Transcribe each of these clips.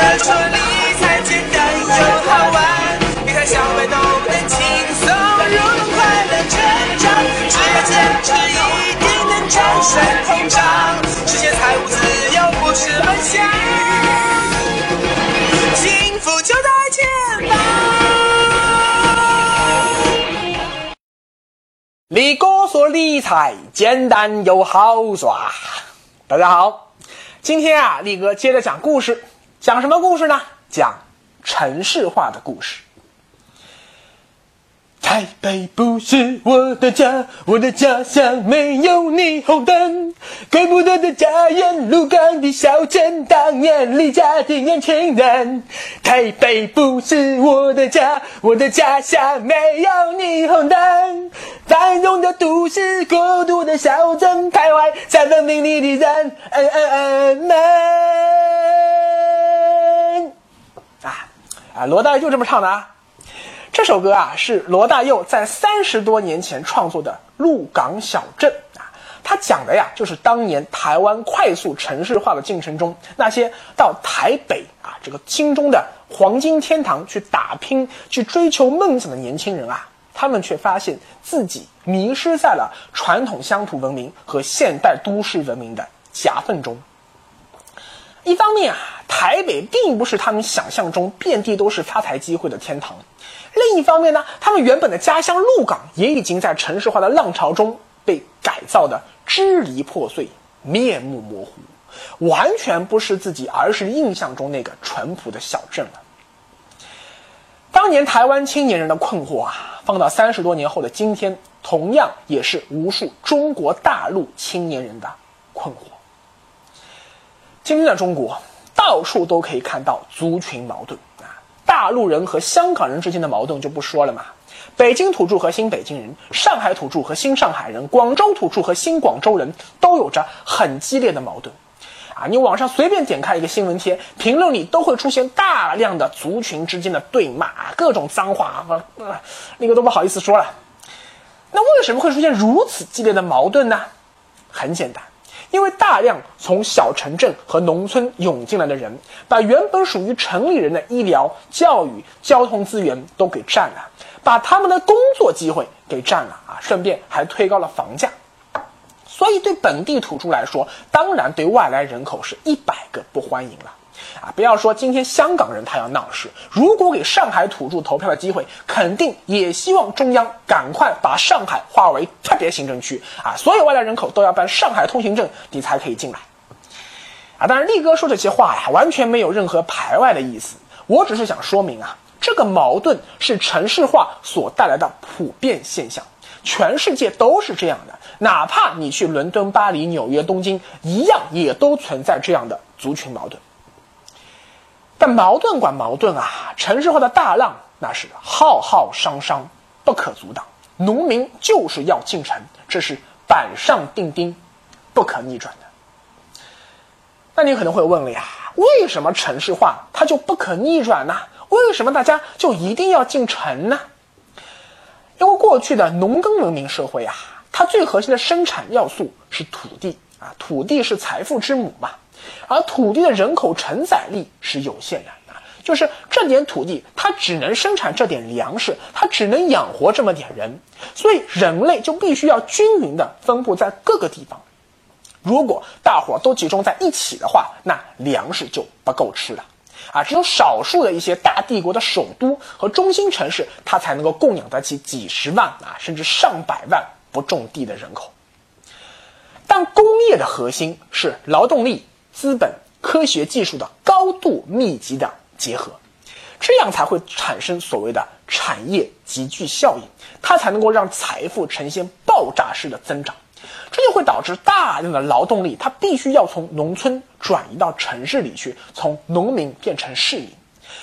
哥说理财简单又好玩，理财小白都能轻松入门，快乐成长。只要坚持，一定能战胜通胀，实现财务自由不是梦想，幸福就在前方。李哥说理财简单又好耍。大家好，今天啊，李哥接着讲故事，讲什么故事呢？讲城市化的故事。台北不是我的家，我的家乡没有霓虹灯，怪不得的家园鹿港的小镇，当年离家的年轻人。台北不是我的家，我的家乡没有霓虹灯，繁荣的都市，孤独的小镇，徘徊在文明里的人，嗯嗯嗯们。啊啊，罗大佑就这么唱的啊。这首歌啊，是罗大佑在三十多年前创作的《鹿港小镇》啊，他讲的呀，就是当年台湾快速城市化的进程中，那些到台北啊这个心中的黄金天堂去打拼、去追求梦想的年轻人啊，他们却发现自己迷失在了传统乡土文明和现代都市文明的夹缝中。一方面啊，台北并不是他们想象中遍地都是发财机会的天堂；另一方面呢，他们原本的家乡鹿港也已经在城市化的浪潮中被改造的支离破碎、面目模糊，完全不是自己儿时印象中那个淳朴的小镇了。当年台湾青年人的困惑啊，放到三十多年后的今天，同样也是无数中国大陆青年人的困惑。今天的中国，到处都可以看到族群矛盾啊。大陆人和香港人之间的矛盾就不说了嘛，北京土著和新北京人，上海土著和新上海人，广州土著和新广州人都有着很激烈的矛盾。啊，你网上随便点开一个新闻贴，评论里都会出现大量的族群之间的对骂，各种脏话，呃，那个都不好意思说了。那为什么会出现如此激烈的矛盾呢？很简单。因为大量从小城镇和农村涌进来的人，把原本属于城里人的医疗、教育、交通资源都给占了，把他们的工作机会给占了啊，顺便还推高了房价。所以对本地土著来说，当然对外来人口是一百个不欢迎了。啊，不要说今天香港人他要闹事，如果给上海土著投票的机会，肯定也希望中央赶快把上海划为特别行政区啊，所有外来人口都要办上海通行证，你才可以进来。啊，当然力哥说这些话呀，完全没有任何排外的意思，我只是想说明啊，这个矛盾是城市化所带来的普遍现象，全世界都是这样的，哪怕你去伦敦、巴黎、纽约、东京，一样也都存在这样的族群矛盾。但矛盾管矛盾啊，城市化的大浪那是浩浩汤汤，不可阻挡。农民就是要进城，这是板上钉钉，不可逆转的。那你可能会问了呀，为什么城市化它就不可逆转呢？为什么大家就一定要进城呢？因为过去的农耕文明社会啊，它最核心的生产要素是土地啊，土地是财富之母嘛。而土地的人口承载力是有限的啊，就是这点土地，它只能生产这点粮食，它只能养活这么点人，所以人类就必须要均匀的分布在各个地方。如果大伙儿都集中在一起的话，那粮食就不够吃了啊！只有少数的一些大帝国的首都和中心城市，它才能够供养得起几十万啊，甚至上百万不种地的人口。但工业的核心是劳动力。资本、科学技术的高度密集的结合，这样才会产生所谓的产业集聚效应，它才能够让财富呈现爆炸式的增长。这就会导致大量的劳动力，它必须要从农村转移到城市里去，从农民变成市民。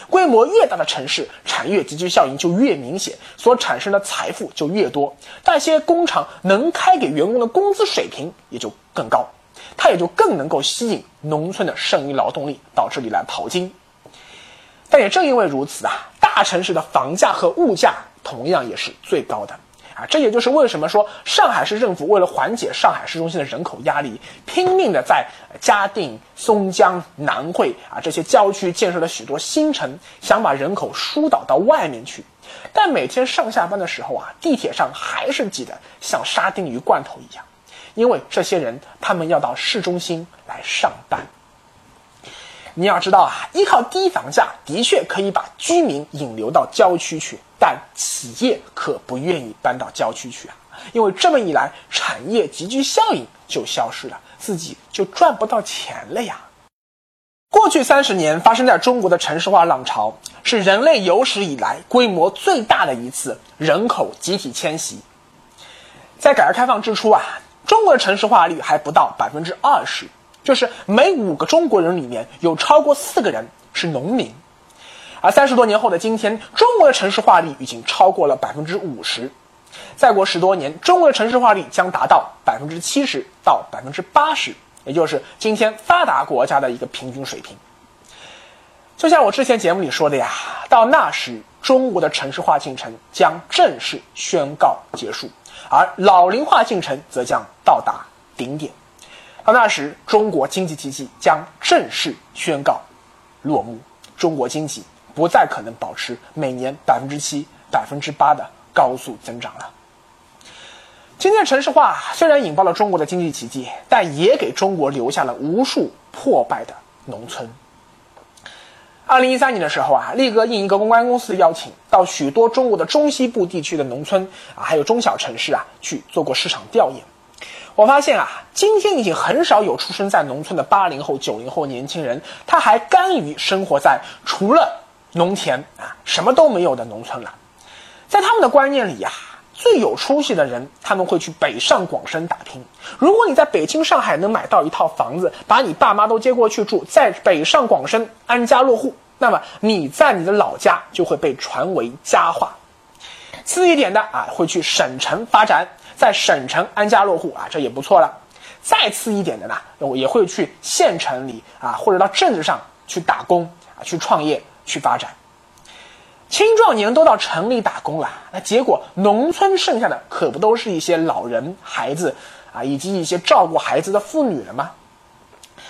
规模越大的城市，产业集聚效应就越明显，所产生的财富就越多，那些工厂能开给员工的工资水平也就更高。它也就更能够吸引农村的剩余劳动力到这里来淘金。但也正因为如此啊，大城市的房价和物价同样也是最高的啊，这也就是为什么说上海市政府为了缓解上海市中心的人口压力，拼命的在嘉定、松江、南汇啊这些郊区建设了许多新城，想把人口疏导到外面去。但每天上下班的时候啊，地铁上还是挤得像沙丁鱼罐头一样，因为这些人他们要到市中心来上班。你要知道啊，依靠低房价的确可以把居民引流到郊区去，但企业可不愿意搬到郊区去啊，因为这么一来，产业集聚效应就消失了，自己就赚不到钱了呀。过去三十年发生在中国的城市化浪潮，是人类有史以来规模最大的一次人口集体迁徙。在改革开放之初啊，中国的城市化率还不到百分之二十。就是每五个中国人里面有超过四个人是农民，而三十多年后的今天，中国的城市化率已经超过了百分之五十，再过十多年，中国的城市化率将达到百分之七十到百分之八十，也就是今天发达国家的一个平均水平。就像我之前节目里说的呀，到那时，中国的城市化进程将正式宣告结束，而老龄化进程则将到达顶点。到那时，中国经济奇迹将正式宣告落幕，中国经济不再可能保持每年百分之七、百分之八的高速增长了。今天城市化虽然引爆了中国的经济奇迹，但也给中国留下了无数破败的农村。二零一三年的时候啊，力哥应一个公关公司的邀请，到许多中国的中西部地区的农村啊，还有中小城市啊，去做过市场调研。我发现啊，今天已经很少有出生在农村的八零后、九零后年轻人，他还甘于生活在除了农田啊什么都没有的农村了。在他们的观念里呀，最有出息的人他们会去北上广深打拼。如果你在北京、上海能买到一套房子，把你爸妈都接过去住，在北上广深安家落户，那么你在你的老家就会被传为佳话。次一点的啊，会去省城发展。在省城安家落户啊，这也不错了。再次一点的呢，我也会去县城里啊，或者到镇子上去打工啊，去创业去发展。青壮年都到城里打工了，那结果农村剩下的可不都是一些老人、孩子啊，以及一些照顾孩子的妇女了吗？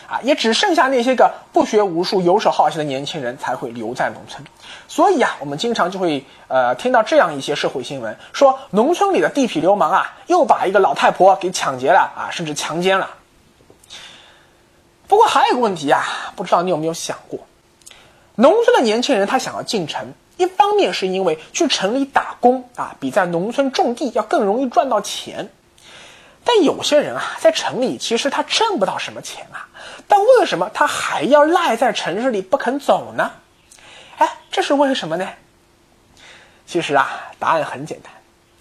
啊，也只剩下那些个不学无术、游手好闲的年轻人才会留在农村。所以啊，我们经常就会呃听到这样一些社会新闻，说农村里的地痞流氓啊，又把一个老太婆给抢劫了啊，甚至强奸了。不过还有个问题啊，不知道你有没有想过，农村的年轻人他想要进城，一方面是因为去城里打工啊，比在农村种地要更容易赚到钱。但有些人啊，在城里其实他挣不到什么钱啊，但为什么他还要赖在城市里不肯走呢？哎，这是为什么呢？其实啊，答案很简单，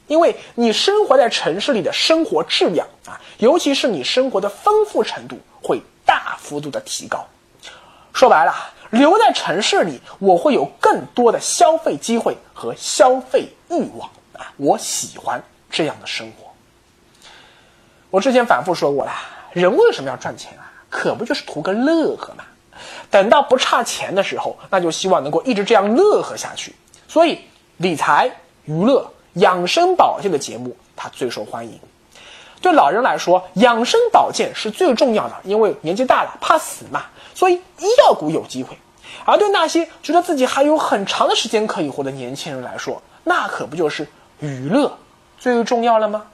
因为你生活在城市里的生活质量啊，尤其是你生活的丰富程度会大幅度的提高。说白了，留在城市里，我会有更多的消费机会和消费欲望啊，我喜欢这样的生活。我之前反复说过了，人为什么要赚钱啊？可不就是图个乐呵吗？等到不差钱的时候，那就希望能够一直这样乐呵下去。所以，理财、娱乐、养生保健的节目它最受欢迎。对老人来说，养生保健是最重要的，因为年纪大了怕死嘛，所以医药股有机会。而对那些觉得自己还有很长的时间可以活的年轻人来说，那可不就是娱乐最重要了吗？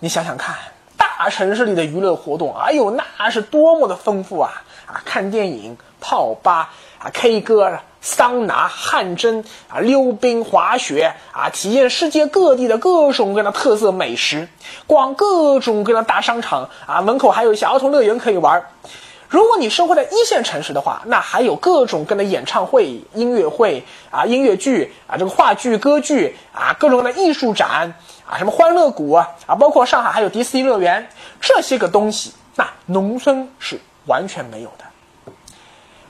你想想看，大城市里的娱乐活动，哎呦，那是多么的丰富啊！啊，看电影、泡吧、啊 K 歌、桑拿、汗蒸、啊溜冰、滑雪、啊体验世界各地的各种各样的特色美食，逛各种各样的大商场，啊门口还有一些儿童乐园可以玩。如果你生活在一线城市的话，那还有各种各样的演唱会、音乐会、啊音乐剧、啊这个话剧、歌剧、啊各种各样的艺术展。啊，什么欢乐谷啊，包括上海还有迪士尼乐园，这些个东西，那农村是完全没有的。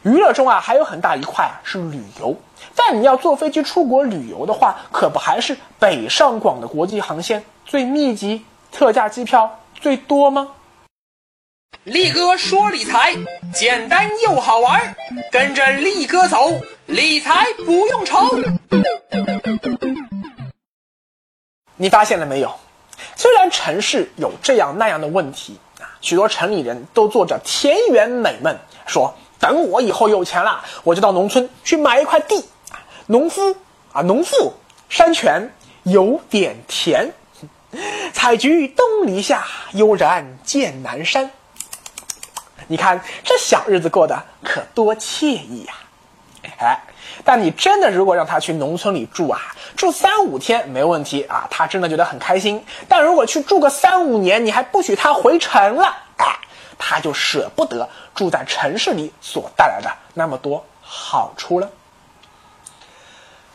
娱乐中啊，还有很大一块是旅游，但你要坐飞机出国旅游的话，可不还是北上广的国际航线最密集，特价机票最多吗？力哥说理财简单又好玩，跟着力哥走，理财不用愁。你发现了没有？虽然城市有这样那样的问题啊，许多城里人都做着田园美梦，说等我以后有钱了，我就到农村去买一块地，农夫啊，农妇山泉有点甜，采菊东篱下，悠然见南山。你看这小日子过得可多惬意呀！哎，但你真的如果让他去农村里住啊，住三五天没问题啊，他真的觉得很开心。但如果去住个三五年，你还不许他回城了，哎，他就舍不得住在城市里所带来的那么多好处了。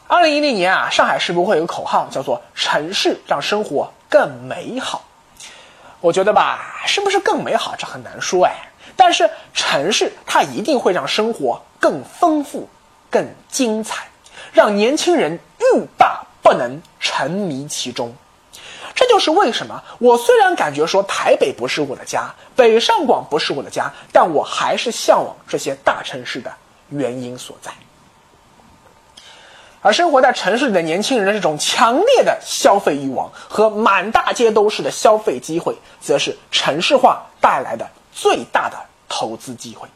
二零一零年啊，上海世博会有个口号叫做“城市让生活更美好”。我觉得吧，是不是更美好，这很难说哎。但是城市它一定会让生活更丰富、更精彩，让年轻人欲罢不能、沉迷其中。这就是为什么我虽然感觉说台北不是我的家，北上广不是我的家，但我还是向往这些大城市的原因所在。而生活在城市里的年轻人的这种强烈的消费欲望和满大街都是的消费机会，则是城市化带来的最大的投资机会。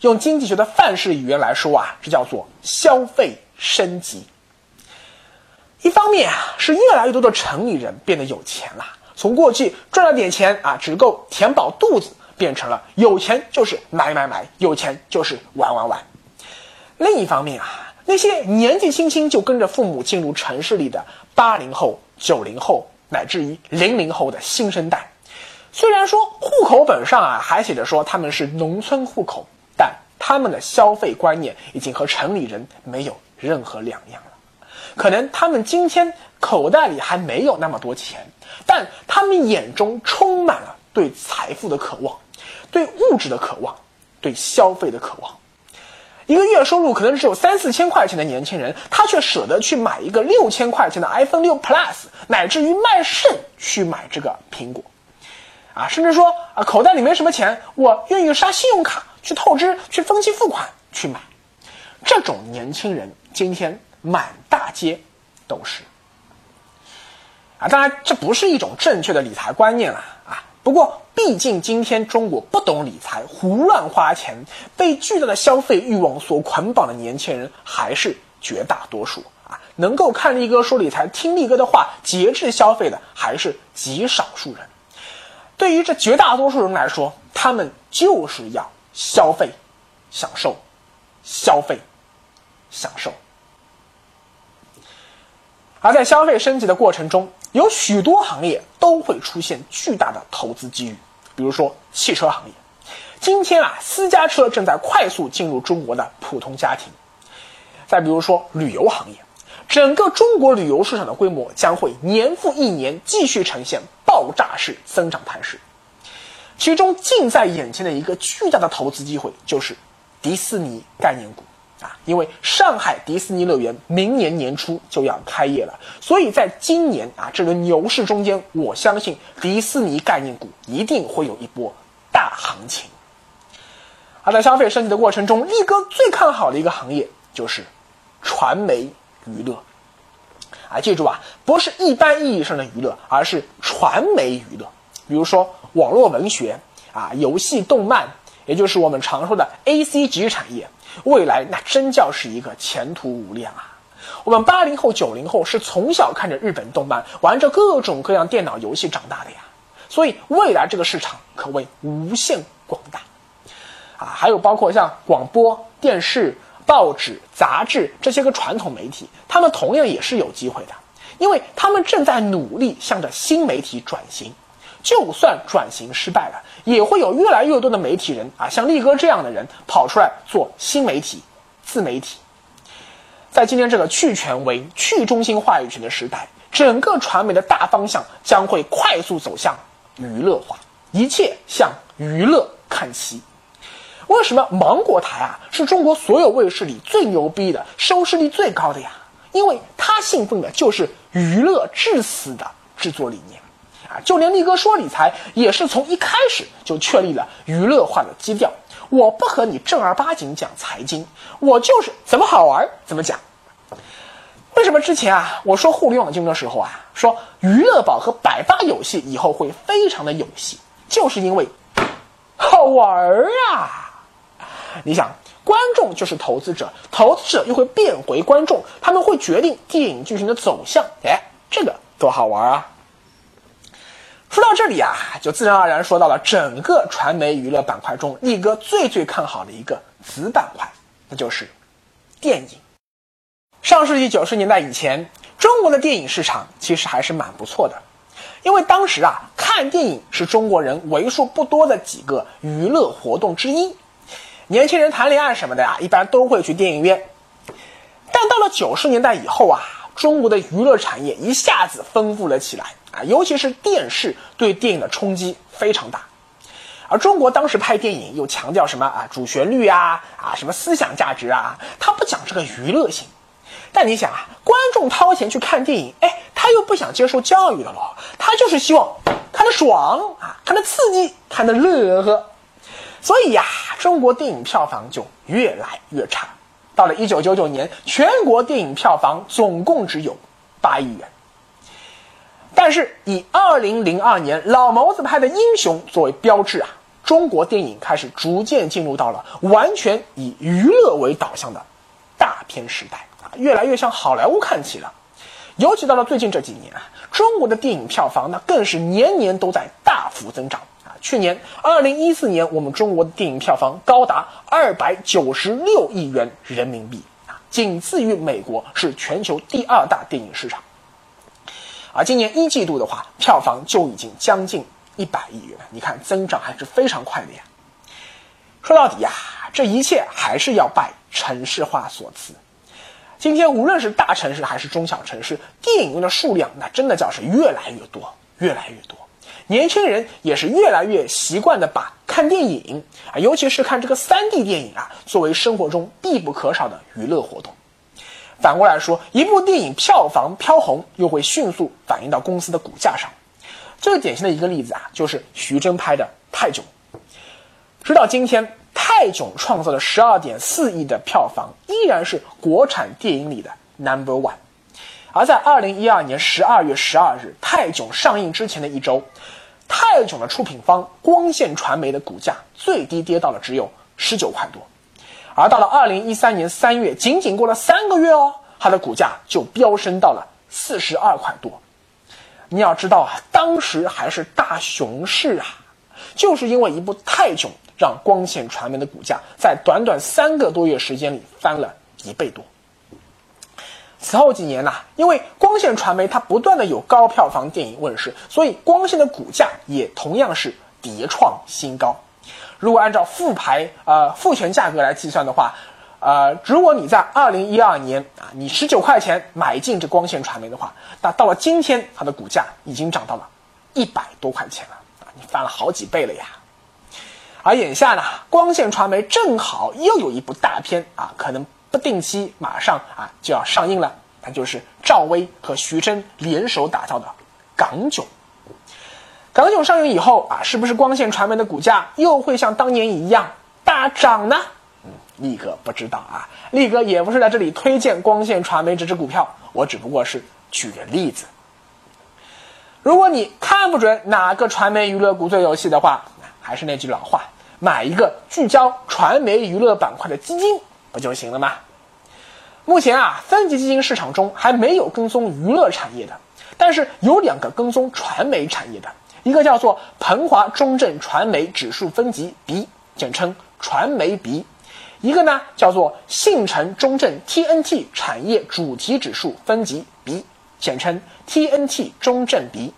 用经济学的范式语言来说啊，这叫做消费升级。一方面啊，是越来越多的城里人变得有钱了，从过去赚了点钱啊，只够填饱肚子，变成了有钱就是买买买，有钱就是玩玩玩。另一方面啊。那些年纪轻轻就跟着父母进入城市里的八零后、九零后，乃至于零零后的新生代，虽然说户口本上啊还写着说他们是农村户口，但他们的消费观念已经和城里人没有任何两样了。可能他们今天口袋里还没有那么多钱，但他们眼中充满了对财富的渴望，对物质的渴望，对消费的渴望。一个月收入可能只有三四千块钱的年轻人，他却舍得去买一个六千块钱的 iPhone 六 Plus，乃至于卖肾去买这个苹果，啊，甚至说啊，口袋里没什么钱，我愿意刷信用卡去透支、去分期付款去买。这种年轻人今天满大街都是。啊，当然这不是一种正确的理财观念了啊。不过，毕竟今天中国不懂理财，胡乱花钱，被巨大的消费欲望所捆绑的年轻人还是绝大多数啊！能够看力哥说理财、听力哥的话、节制消费的还是极少数人。对于这绝大多数人来说，他们就是要消费、享受、消费、享受。而在消费升级的过程中，有许多行业都会出现巨大的投资机遇，比如说汽车行业。今天啊，私家车正在快速进入中国的普通家庭。再比如说旅游行业，整个中国旅游市场的规模将会年复一年继续呈现爆炸式增长态势。其中近在眼前的一个巨大的投资机会就是迪士尼概念股。啊，因为上海迪士尼乐园明年年初就要开业了，所以在今年啊这轮牛市中间，我相信迪士尼概念股一定会有一波大行情。而在消费升级的过程中，力哥最看好的一个行业就是传媒娱乐。啊，记住啊，不是一般意义上的娱乐，而是传媒娱乐，比如说网络文学啊、游戏、动漫，也就是我们常说的 A C G 产业。未来那真叫是一个前途无量啊！我们八零后、九零后是从小看着日本动漫，玩着各种各样电脑游戏长大的呀，所以未来这个市场可谓无限广大啊！还有包括像广播电视、报纸、杂志这些个传统媒体，他们同样也是有机会的，因为他们正在努力向着新媒体转型。就算转型失败了，也会有越来越多的媒体人啊，像力哥这样的人跑出来做新媒体、自媒体。在今天这个去权威、去中心话语权的时代，整个传媒的大方向将会快速走向娱乐化，一切向娱乐看齐。为什么芒果台啊是中国所有卫视里最牛逼的、收视率最高的呀？因为它信奉的就是娱乐至死的制作理念。啊，就连力哥说理财也是从一开始就确立了娱乐化的基调。我不和你正儿八经讲财经，我就是怎么好玩怎么讲。为什么之前啊我说互联网金融的时候啊说娱乐宝和百发游戏以后会非常的有戏，就是因为好玩儿啊！你想，观众就是投资者，投资者又会变回观众，他们会决定电影剧情的走向。哎，这个多好玩啊！说到这里啊，就自然而然说到了整个传媒娱乐板块中，力哥最最看好的一个子板块，那就是电影。上世纪九十年代以前，中国的电影市场其实还是蛮不错的，因为当时啊，看电影是中国人为数不多的几个娱乐活动之一。年轻人谈恋爱什么的呀，一般都会去电影院。但到了九十年代以后啊，中国的娱乐产业一下子丰富了起来啊，尤其是电视对电影的冲击非常大。而中国当时拍电影又强调什么啊，主旋律啊，啊什么思想价值啊，他不讲这个娱乐性。但你想啊，观众掏钱去看电影，哎，他又不想接受教育的了，他就是希望看得爽啊，看得刺激，看得乐呵。所以呀，中国电影票房就越来越差。到了一九九九年，全国电影票房总共只有八亿元。但是以二零零二年老谋子拍的《英雄》作为标志啊，中国电影开始逐渐进入到了完全以娱乐为导向的大片时代啊。越来越向好莱坞看齐了，尤其到了最近这几年啊，中国的电影票房那更是年年都在大幅增长！去年二零一四年，我们中国的电影票房高达二百九十六亿元人民币啊，仅次于美国，是全球第二大电影市场。而今年一季度的话，票房就已经将近一百亿元，你看增长还是非常快的呀。说到底呀，这一切还是要拜城市化所赐。今天无论是大城市还是中小城市，电影院的数量那真的叫是越来越多，越来越多。年轻人也是越来越习惯的把看电影啊，尤其是看这个三 D 电影啊，作为生活中必不可少的娱乐活动。反过来说，一部电影票房飘红，又会迅速反映到公司的股价上。最典型的一个例子啊，就是徐峥拍的《泰囧》，直到今天。泰囧创造了十二点四亿的票房，依然是国产电影里的 number one。而在二零一二年十二月十二日，泰囧上映之前的一周，泰囧的出品方光线传媒的股价最低跌到了只有十九块多，而到了二零一三年三月，仅仅过了三个月哦，它的股价就飙升到了四十二块多。你要知道啊，当时还是大熊市啊，就是因为一部泰囧。让光线传媒的股价在短短三个多月时间里翻了一倍多。此后几年呢，因为光线传媒它不断的有高票房电影问世，所以光线的股价也同样是迭创新高。如果按照复牌呃复权价格来计算的话，呃，如果你在二零一二年啊，你十九块钱买进这光线传媒的话，那到了今天它的股价已经涨到了一百多块钱了啊，你翻了好几倍了呀。而眼下呢，光线传媒正好又有一部大片啊，可能不定期马上啊就要上映了，那就是赵薇和徐峥联手打造的《港囧》。《港囧》上映以后啊，是不是光线传媒的股价又会像当年一样大涨呢？嗯，力哥不知道啊，力哥也不是在这里推荐光线传媒这只股票，我只不过是举个例子。如果你看不准哪个传媒娱乐股最有戏的话，还是那句老话，买一个聚焦传媒娱乐板块的基金不就行了吗？目前啊，分级基金市场中还没有跟踪娱乐产业的，但是有两个跟踪传媒产业的，一个叫做鹏华中证传媒指数分级 B，简称传媒 B；一个呢叫做信诚中证 TNT 产业主题指数分级 B，简称 TNT 中证 B。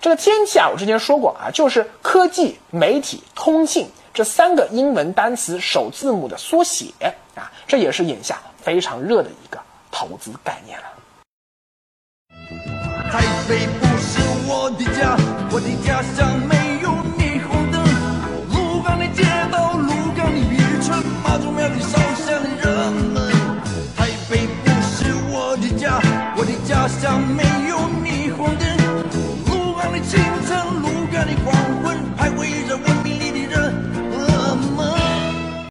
这个天气啊，我之前说过啊，就是科技、媒体、通信这三个英文单词首字母的缩写啊，这也是眼下非常热的一个投资概念了。台北不是我的家，我的家乡没有霓虹灯。鹿港的街道，鹿港的渔村，妈祖庙